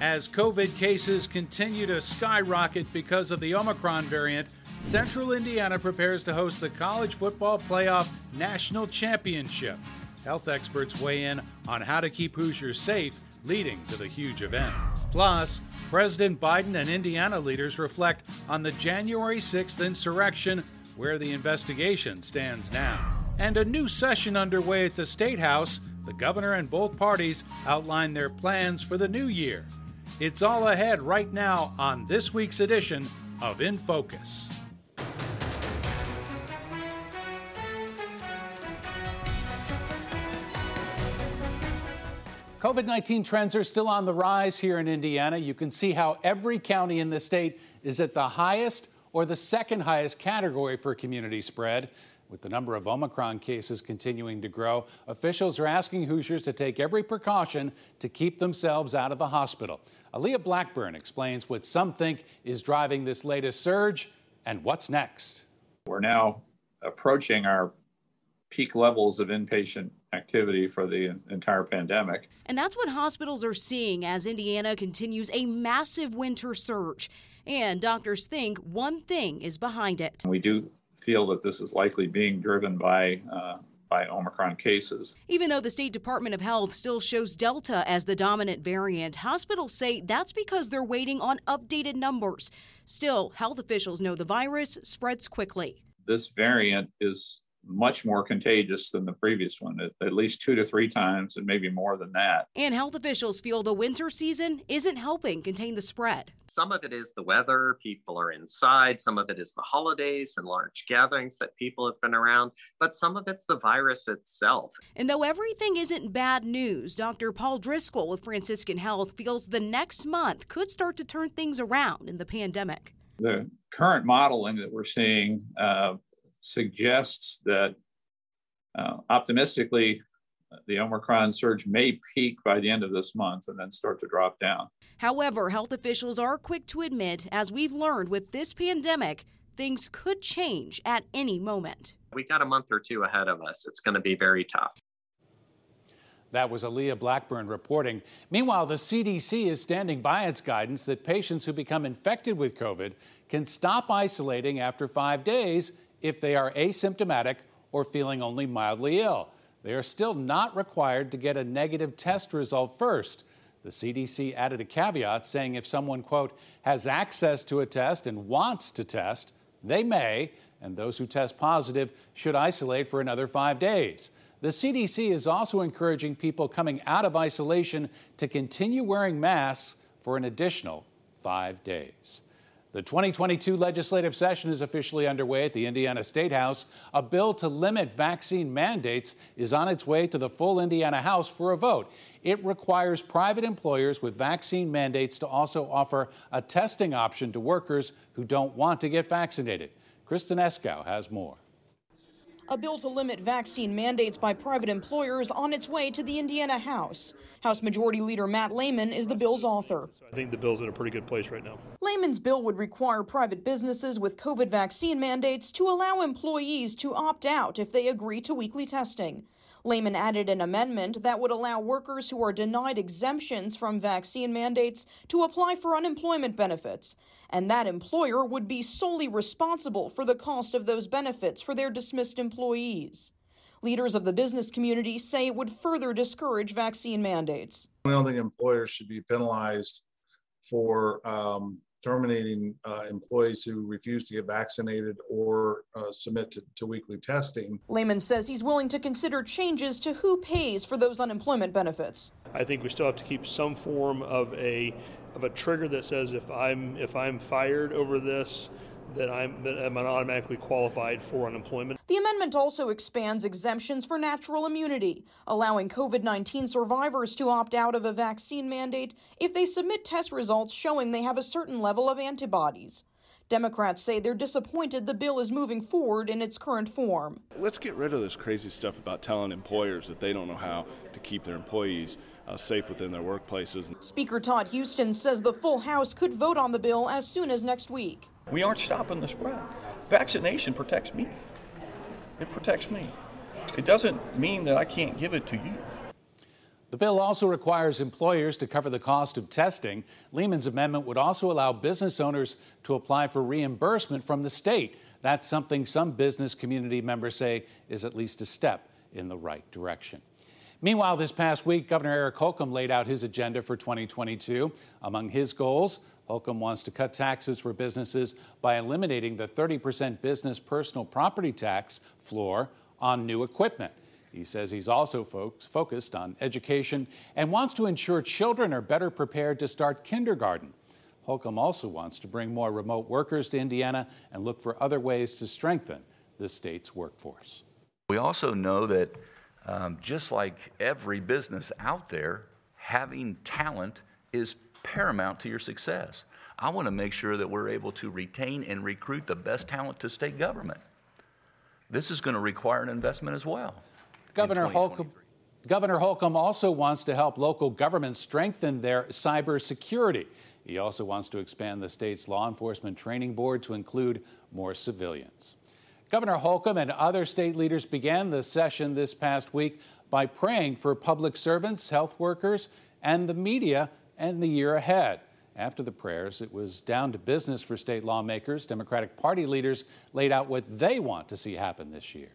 As COVID cases continue to skyrocket because of the Omicron variant, Central Indiana prepares to host the College Football Playoff National Championship. Health experts weigh in on how to keep Hoosiers safe leading to the huge event. Plus, President Biden and Indiana leaders reflect on the January 6th insurrection, where the investigation stands now. And a new session underway at the State House. The governor and both parties outline their plans for the new year. It's all ahead right now on this week's edition of In Focus. COVID 19 trends are still on the rise here in Indiana. You can see how every county in the state is at the highest or the second highest category for community spread. With the number of Omicron cases continuing to grow, officials are asking Hoosiers to take every precaution to keep themselves out of the hospital. Aaliyah Blackburn explains what some think is driving this latest surge and what's next. We're now approaching our peak levels of inpatient activity for the entire pandemic. And that's what hospitals are seeing as Indiana continues a massive winter surge. And doctors think one thing is behind it. We do feel that this is likely being driven by uh, by Omicron cases. Even though the State Department of Health still shows Delta as the dominant variant, hospitals say that's because they're waiting on updated numbers. Still, health officials know the virus spreads quickly. This variant is much more contagious than the previous one, at, at, least two to three times, and maybe more than that. And health officials feel the winter season isn't helping contain the spread. Some of it is the weather, people are inside. Some of it is the holidays and large gatherings that people have been around, but some of it's the virus itself. And though everything isn't bad news, Dr. Paul Driscoll with Franciscan Health feels the next month could start to turn things around in the pandemic. The current modeling that we're seeing uh, suggests that uh, optimistically, the Omicron surge may peak by the end of this month and then start to drop down. However, health officials are quick to admit, as we've learned with this pandemic, things could change at any moment. We got a month or two ahead of us. It's going to be very tough. That was Aaliyah Blackburn reporting. Meanwhile, the CDC is standing by its guidance that patients who become infected with COVID can stop isolating after five days if they are asymptomatic or feeling only mildly ill. They are still not required to get a negative test result first. The CDC added a caveat saying if someone, quote, has access to a test and wants to test, they may, and those who test positive should isolate for another five days. The CDC is also encouraging people coming out of isolation to continue wearing masks for an additional five days. The 2022 legislative session is officially underway at the Indiana State House. A bill to limit vaccine mandates is on its way to the full Indiana House for a vote. It requires private employers with vaccine mandates to also offer a testing option to workers who don't want to get vaccinated. Kristen Eskow has more a bill to limit vaccine mandates by private employers on its way to the Indiana House. House Majority Leader Matt Lehman is the bill's author. I think the bill's in a pretty good place right now. Lehman's bill would require private businesses with COVID vaccine mandates to allow employees to opt out if they agree to weekly testing. Lehman added an amendment that would allow workers who are denied exemptions from vaccine mandates to apply for unemployment benefits, and that employer would be solely responsible for the cost of those benefits for their dismissed employees. Leaders of the business community say it would further discourage vaccine mandates. I don't think employers should be penalized for um, terminating uh, employees who refuse to get vaccinated or uh, submit to, to weekly testing. Lehman says he's willing to consider changes to who pays for those unemployment benefits. I think we still have to keep some form of a of a trigger that says if I'm if I'm fired over this, that I'm, that I'm automatically qualified for unemployment. The amendment also expands exemptions for natural immunity, allowing COVID 19 survivors to opt out of a vaccine mandate if they submit test results showing they have a certain level of antibodies. Democrats say they're disappointed the bill is moving forward in its current form. Let's get rid of this crazy stuff about telling employers that they don't know how to keep their employees uh, safe within their workplaces. Speaker Todd Huston says the full House could vote on the bill as soon as next week. We aren't stopping the spread. Vaccination protects me. It protects me. It doesn't mean that I can't give it to you. The bill also requires employers to cover the cost of testing. Lehman's amendment would also allow business owners to apply for reimbursement from the state. That's something some business community members say is at least a step in the right direction. Meanwhile, this past week, Governor Eric Holcomb laid out his agenda for 2022. Among his goals, Holcomb wants to cut taxes for businesses by eliminating the 30% business personal property tax floor on new equipment. He says he's also focused on education and wants to ensure children are better prepared to start kindergarten. Holcomb also wants to bring more remote workers to Indiana and look for other ways to strengthen the state's workforce. We also know that um, just like every business out there, having talent is paramount to your success. I want to make sure that we're able to retain and recruit the best talent to state government. This is going to require an investment as well. Governor Holcomb, Governor Holcomb also wants to help local governments strengthen their cybersecurity. He also wants to expand the state's law enforcement training board to include more civilians. Governor Holcomb and other state leaders began the session this past week by praying for public servants, health workers, and the media and the year ahead. After the prayers, it was down to business for state lawmakers. Democratic Party leaders laid out what they want to see happen this year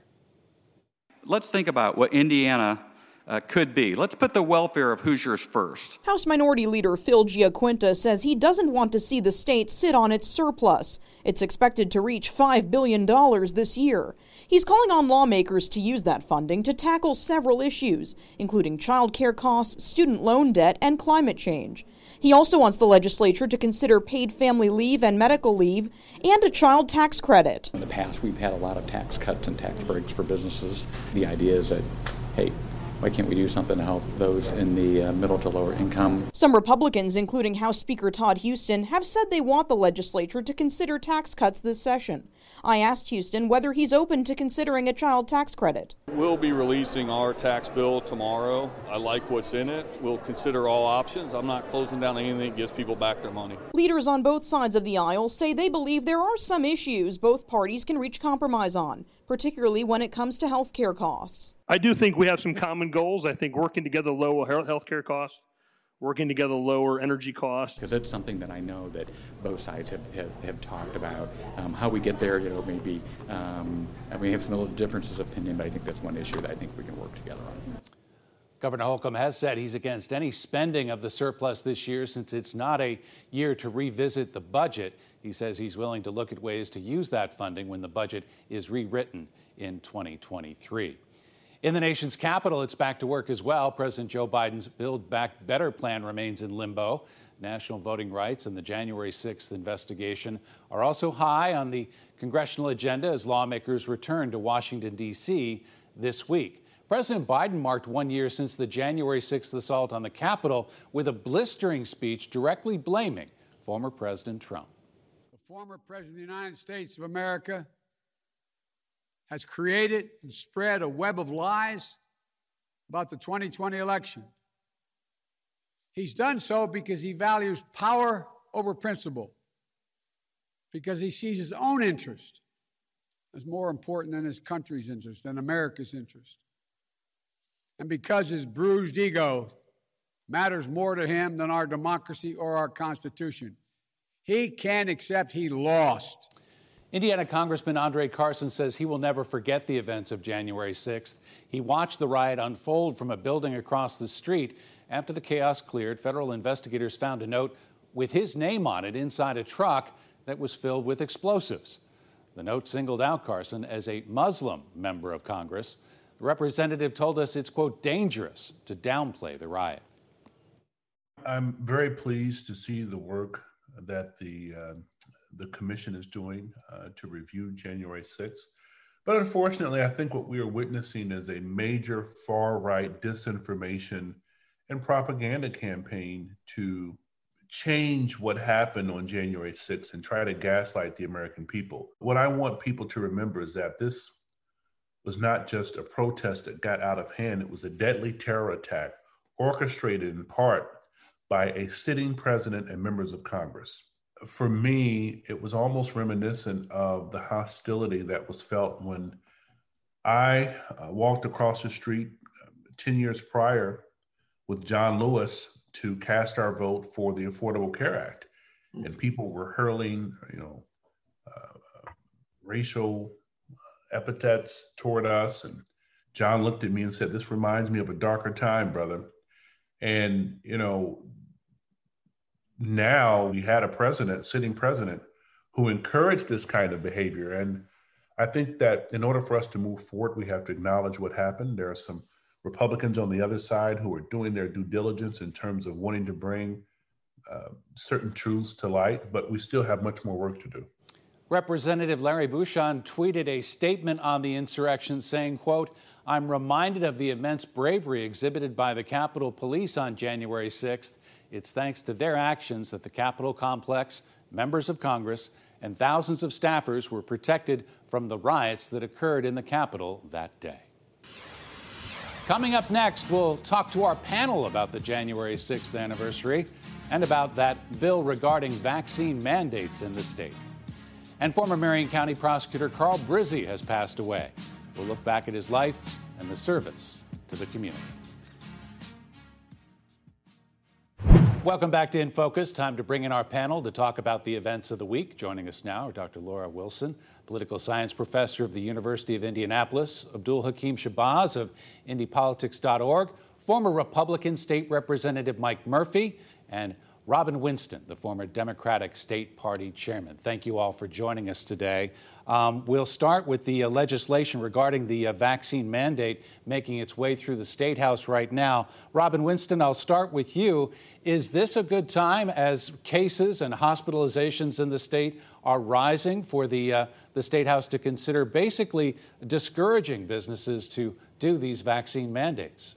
let's think about what Indiana uh, could be. Let's put the welfare of Hoosiers first. House Minority Leader Phil Giaquinta says he doesn't want to see the state sit on its surplus. It's expected to reach $5 billion this year. He's calling on lawmakers to use that funding to tackle several issues, including child care costs, student loan debt, and climate change. He also wants the legislature to consider paid family leave and medical leave and a child tax credit. In the past, we've had a lot of tax cuts and tax breaks for businesses. The idea is that, hey, why can't we do something to help those in the uh, middle to lower income? Some Republicans, including House Speaker Todd Huston, have said they want the legislature to consider tax cuts this session. I asked Huston whether he's open to considering a child tax credit. We'll be releasing our tax bill tomorrow. I like what's in it. We'll consider all options. I'm not closing down anything that gives people back their money. Leaders on both sides of the aisle say they believe there are some issues both parties can reach compromise on, particularly when it comes to health care costs. I do think we have some common goals. I think working together lower health care costs working together lower energy costs. Because that's something that I know that both sides have, have, have talked about. Um, how we get there, you know, maybe um, we have some little differences of opinion, but I think that's one issue that I think we can work together on. Governor Holcomb has said he's against any spending of the surplus this year since it's not a year to revisit the budget. He says he's willing to look at ways to use that funding when the budget is rewritten in 2023. In the nation's capital, it's back to work as well. President Joe Biden's Build Back Better plan remains in limbo. National voting rights and the January 6th investigation are also high on the congressional agenda as lawmakers return to Washington, D.C. this week. President Biden marked one year since the January 6th assault on the Capitol with a blistering speech directly blaming former President Trump. The former President of the United States of America has created and spread a web of lies about the 2020 election. He's done so because he values power over principle, because he sees his own interest as more important than his country's interest, than America's interest, and because his bruised ego matters more to him than our democracy or our Constitution. He can't accept he lost. Indiana Congressman Andre Carson says he will never forget the events of January 6th. He watched the riot unfold from a building across the street. After the chaos cleared, federal investigators found a note with his name on it inside a truck that was filled with explosives. The note singled out Carson as a Muslim member of Congress. The representative told us it's, quote, dangerous to downplay the riot. I'm very pleased to see the work that the uh, the commission is doing uh, to review January 6th. But unfortunately, I think what we are witnessing is a major far right disinformation and propaganda campaign to change what happened on January 6th and try to gaslight the American people. What I want people to remember is that this was not just a protest that got out of hand, it was a deadly terror attack orchestrated in part by a sitting president and members of Congress for me, it was almost reminiscent of the hostility that was felt when I uh, walked across the street um, 10 years prior with John Lewis to cast our vote for the Affordable Care Act. And people were hurling, you know, uh, racial epithets toward us. And John looked at me and said, This reminds me of a darker time, brother. And, you know, now we had a president, sitting president, who encouraged this kind of behavior. And I think that in order for us to move forward, we have to acknowledge what happened. There are some Republicans on the other side who are doing their due diligence in terms of wanting to bring uh, certain truths to light, but we still have much more work to do. Representative Larry Bucshon tweeted a statement on the insurrection saying, quote, I'm reminded of the immense bravery exhibited by the Capitol Police on January 6th. It's thanks to their actions that the Capitol complex, members of Congress, and thousands of staffers were protected from the riots that occurred in the Capitol that day. Coming up next, we'll talk to our panel about the January 6th anniversary and about that bill regarding vaccine mandates in the state. And former Marion County prosecutor Carl Brizzi has passed away. We'll look back at his life and the service to the community. Welcome back to In Focus. Time to bring in our panel to talk about the events of the week. Joining us now are Dr. Laura Wilson, political science professor of the University of Indianapolis, Abdul Hakim Shabazz of IndyPolitics.org, former Republican State Representative Mike Murphy, and Robin Winston, the former Democratic State Party chairman. Thank you all for joining us today. Um, we'll start with the uh, legislation regarding the uh, vaccine mandate making its way through the State House right now. Robin Winston, I'll start with you. Is this a good time as cases and hospitalizations in the state are rising for the, uh, the State House to consider basically discouraging businesses to do these vaccine mandates?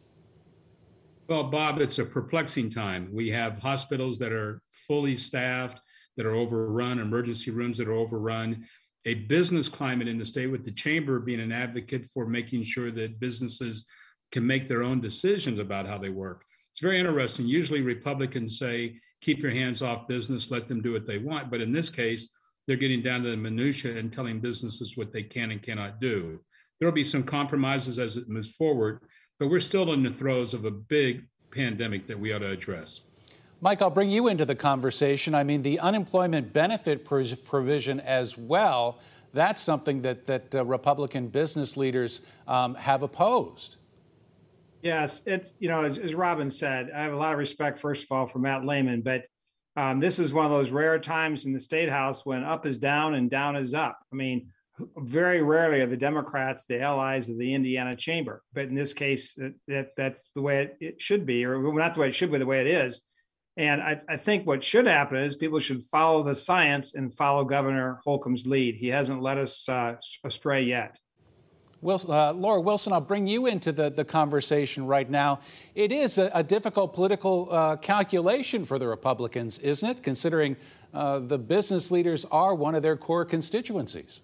Well, Bob, it's a perplexing time. We have hospitals that are fully staffed, that are overrun, emergency rooms that are overrun, a business climate in the state with the chamber being an advocate for making sure that businesses can make their own decisions about how they work. It's very interesting. Usually Republicans say, keep your hands off business, let them do what they want. But in this case, they're getting down to the minutia and telling businesses what they can and cannot do. There will be some compromises as it moves forward, but we're still in the throes of a big pandemic that we ought to address. Mike, I'll bring you into the conversation. I mean, the unemployment benefit provision as well, that's something that, that uh, Republican business leaders um, have opposed. Yes, it you know as, as, Robin said, I have a lot of respect first of all for Matt Lehman, but um, this is one of those rare times in the state house when up is down and down is up. I mean, very rarely are the Democrats the allies of the Indiana chamber, but in this case, that, that that's the way it, it, should be, or not the way it should be, the way it is. And I, I, think what should happen is people should follow the science and follow Governor Holcomb's lead. He hasn't led us uh, astray yet. Well, uh, Laura Wilson, I'll bring you into the, the conversation right now. It is a, a difficult political uh, calculation for the Republicans, isn't it, considering uh, the business leaders are one of their core constituencies?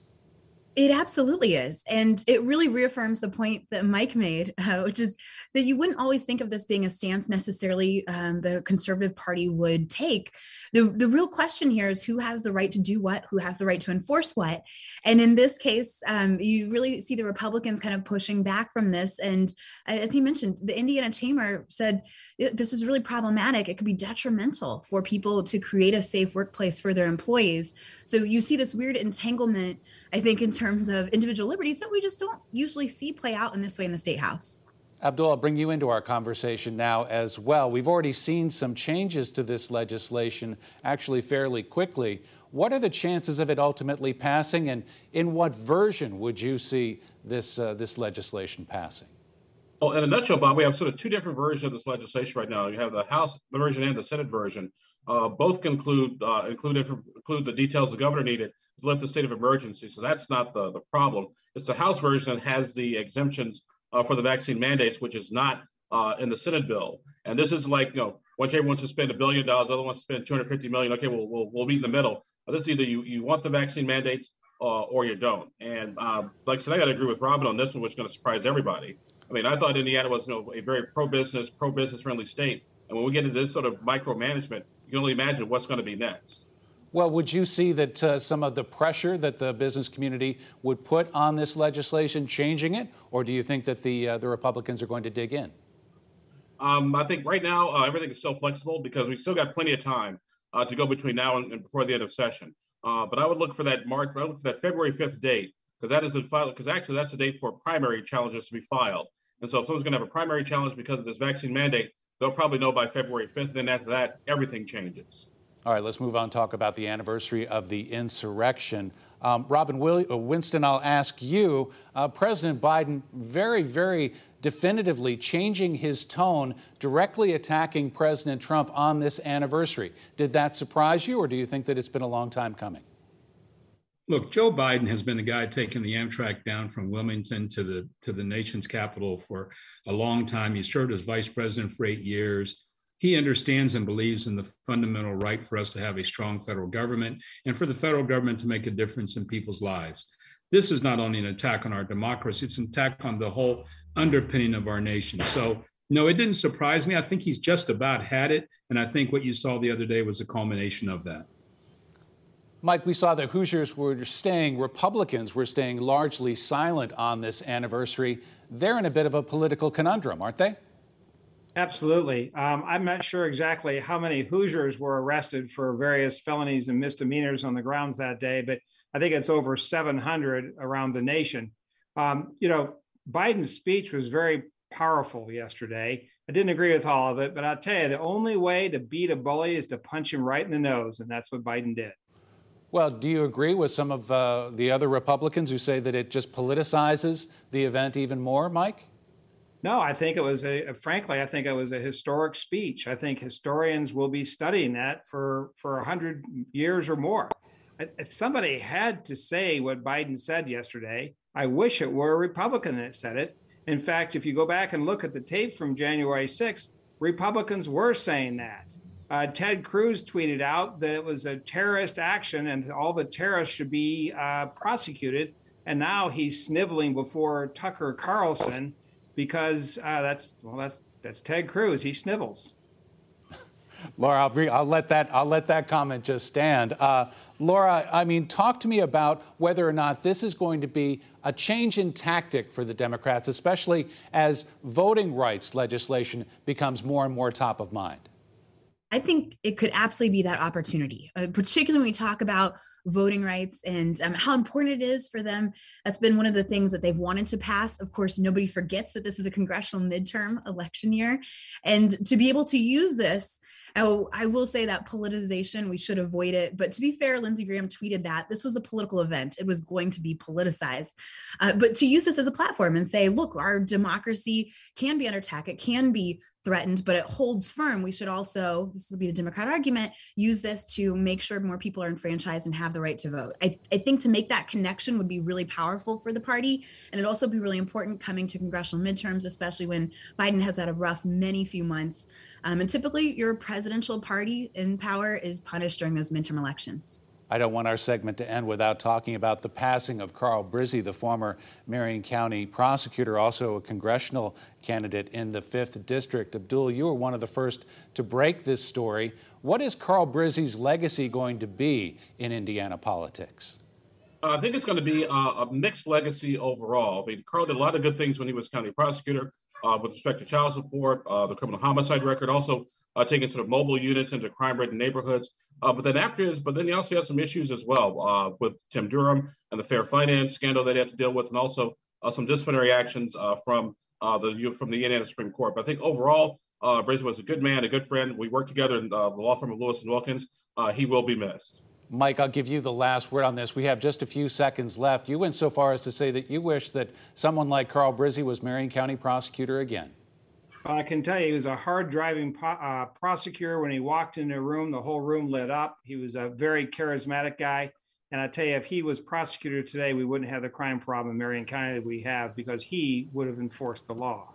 It absolutely is. And it really reaffirms the point that Mike made, uh, which is that you wouldn't always think of this being a stance necessarily um, the Conservative Party would take. The, the real question here is who has the right to do what, who has the right to enforce what. And in this case, um, you really see the Republicans kind of pushing back from this. And uh, as he mentioned, the Indiana Chamber said this is really problematic. It could be detrimental for people to create a safe workplace for their employees. So you see this weird entanglement I think, in terms of individual liberties that we just don't usually see play out in this way in the state house. Abdul, I'll bring you into our conversation now as well. We've already seen some changes to this legislation actually fairly quickly. What are the chances of it ultimately passing, and in what version would you see this, uh, this legislation passing? Well, in a nutshell, Bob, we have sort of two different versions of this legislation right now. You have the House version and the Senate version. Uh, both conclude uh, include include the details the governor needed to lift the state of emergency. So that's not the, the problem. It's the House version that has the exemptions uh, for the vaccine mandates, which is not uh, in the Senate bill. And this is like, you know, one chamber wants to spend a billion dollars, the other wants to spend 250 million. Okay, we'll, we'll, we'll meet in the middle. This is either you, you want the vaccine mandates uh, or you don't. And um, like I said, I got to agree with Robin on this one, which is going to surprise everybody. I mean, I thought Indiana was you know, a very pro-business, pro-business friendly state. And when we get into this sort of micromanagement, you can only imagine what's going to be next. Well, would you see that uh, some of the pressure that the business community would put on this legislation changing it, or do you think that the uh, the Republicans are going to dig in? Um, I think right now uh, everything is still flexible because we still got plenty of time uh, to go between now and, and, before the end of session. Uh, but I would look for that March, I would look for that February 5th date because that is the final, because actually that's the date for primary challenges to be filed. And so if someone's going to have a primary challenge because of this vaccine mandate, they'll probably know by February 5th. Then after that, everything changes. All right, let's move on talk about the anniversary of the insurrection. Um, Robin Will- uh, Winston, I'll ask you. Uh, President Biden very, very definitively changing his tone, directly attacking President Trump on this anniversary. Did that surprise you, or do you think that it's been a long time coming? Look, Joe Biden has been the guy taking the Amtrak down from Wilmington to the to the nation's capital for a long time. He served as vice president for eight years he understands and believes in the fundamental right for us to have a strong federal government and for the federal government to make a difference in people's lives. This is not only an attack on our democracy, it's an attack on the whole underpinning of our nation. So, no, it didn't surprise me. I think he's just about had it. And I think what you saw the other day was a culmination of that. Mike, we saw that Hoosiers were staying, Republicans were staying largely silent on this anniversary. They're in a bit of a political conundrum, aren't they? Absolutely. Um, I'm not sure exactly how many Hoosiers were arrested for various felonies and misdemeanors on the grounds that day, but I think it's over 700 around the nation. Um, you know, Biden's speech was very powerful yesterday. I didn't agree with all of it, but I'll tell you, the only way to beat a bully is to punch him right in the nose, and that's what Biden did. Well, do you agree with some of uh, the other Republicans who say that it just politicizes the event even more, Mike? No, I think it was a frankly, I think it was a historic speech. I think historians will be studying that for for a hundred years or more. If somebody had to say what Biden said yesterday, I wish it were a Republican that said it. In fact, if you go back and look at the tape from January 6th, Republicans were saying that. Uh, Ted Cruz tweeted out that it was a terrorist action and all the terrorists should be uh, prosecuted. And now he's sniveling before Tucker Carlson because uh, that's well, that's that's Ted Cruz. He snivels. Laura, I'll, be, I'll, let that I'll let that comment just stand. Uh, Laura, I mean, talk to me about whether or not this is going to be a change in tactic for the Democrats, especially as voting rights legislation becomes more and more top of mind. I think it could absolutely be that opportunity, uh, particularly when we talk about voting rights and um, how important it is for them. That's been one of the things that they've wanted to pass. Of course, nobody forgets that this is a congressional midterm election year. And to be able to use this Oh, I will say that politicization, we should avoid it. But to be fair, Lindsey Graham tweeted that this was a political event. It was going to be politicized. Uh, but to use this as a platform and say, look, our democracy can be under attack, it can be threatened, but it holds firm. We should also, this will be the Democrat argument, use this to make sure more people are enfranchised and have the right to vote. I, I think to make that connection would be really powerful for the party. And it'd also be really important coming to congressional midterms, especially when Biden has had a rough many few months. Um, and typically, your presidential party in power is punished during those midterm elections. I don't want our segment to end without talking about the passing of Carl Brizzi, the former Marion County prosecutor, also a congressional candidate in the 5th District. Abdul, you were one of the first to break this story. What is Carl Brizzi's legacy going to be in Indiana politics? I think it's going to be a, a mixed legacy overall. I mean, Carl did a lot of good things when he was county prosecutor uh, with respect to child support, uh, the criminal homicide record, also uh, taking sort of mobile units into crime-ridden neighborhoods. Uh, but then after but then he also had some issues as well uh, with Tim Durham and the fair finance scandal that he had to deal with, and also uh, some disciplinary actions from the from the Indiana Supreme Court. But I think overall, uh, was a good man, a good friend. We worked together in the law firm of Lewis and Wilkins. he will be missed. Mike, I'll give you the last word on this. We have just a few seconds left. You went so far as to say that you wish that someone like Carl Brizzi was Marion County prosecutor again. I can tell you, he was a hard driving uh, prosecutor. When he walked into a room, the whole room lit up. He was a very charismatic guy. And I tell you, if he was prosecutor today, we wouldn't have the crime problem in Marion County that we have because he would have enforced the law.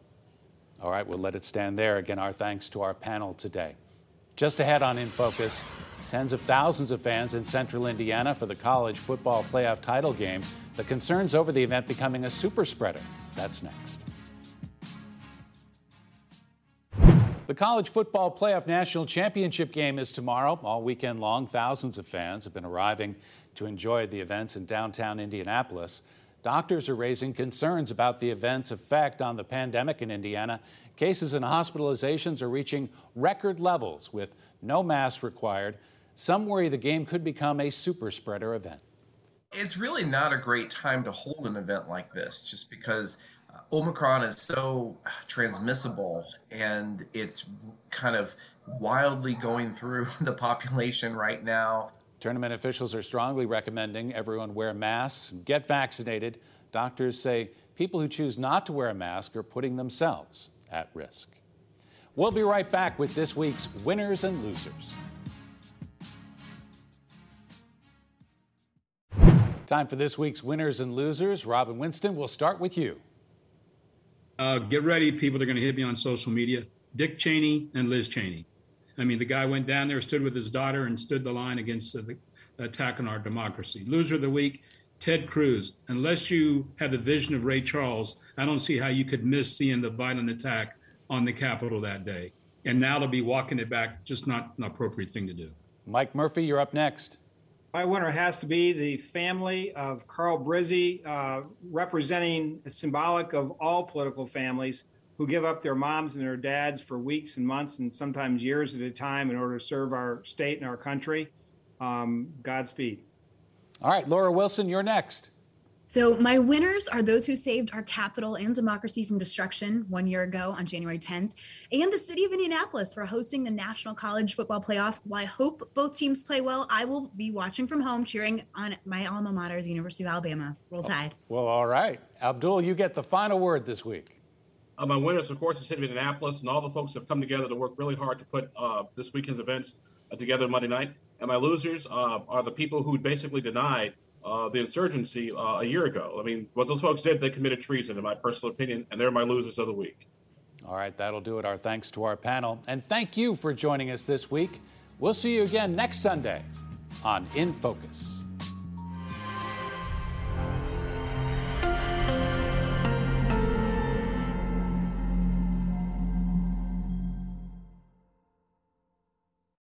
All right, we'll let it stand there. Again, our thanks to our panel today. Just ahead on In Focus, tens of thousands of fans in central Indiana for the college football playoff title game. The concerns over the event becoming a super spreader. That's next. The college football playoff national championship game is tomorrow. All weekend long, thousands of fans have been arriving to enjoy the events in downtown Indianapolis. Doctors are raising concerns about the event's effect on the pandemic in Indiana. Cases and hospitalizations are reaching record levels with no masks required. Some worry the game could become a super spreader event. It's really not a great time to hold an event like this just because Omicron is so transmissible and it's kind of wildly going through the population right now. Tournament officials are strongly recommending everyone wear masks, get vaccinated. Doctors say people who choose not to wear a mask are putting themselves at risk. We'll be right back with this week's winners and losers. Time for this week's winners and losers. Robin Winston, we'll start with you. Uh, get ready, people. They're going to hit me on social media. Dick Cheney and Liz Cheney. I mean, the guy went down there, stood with his daughter, and stood the line against the attack on our democracy. Loser of the week, Ted Cruz. Unless you have the vision of Ray Charles, I don't see how you could miss seeing the violent attack on the Capitol that day. And now to be walking it back, just not an appropriate thing to do. Mike Murphy, you're up next. My winner has to be the family of Carl Brizzi, uh, representing a symbolic of all political families who give up their moms and their dads for weeks and months and sometimes years at a time in order to serve our state and our country. Um, Godspeed. All right, Laura Wilson, you're next. So, my winners are those who saved our capital and democracy from destruction one year ago on January 10th, and the city of Indianapolis for hosting the National College Football Playoff. While I hope both teams play well, I will be watching from home, cheering on my alma mater, the University of Alabama. Roll Tide. Well, all right. Abdul, you get the final word this week. Uh, my winners, of course, the city of Indianapolis and all the folks that have come together to work really hard to put uh, this weekend's events uh, together Monday night. And my losers uh, are the people who basically denied uh, the insurgency uh, a year ago. I mean, what those folks did, they committed treason, in my personal opinion, and they're my losers of the week. All right, that'll do it. Our thanks to our panel. And thank you for joining us this week. We'll see you again next Sunday on In Focus.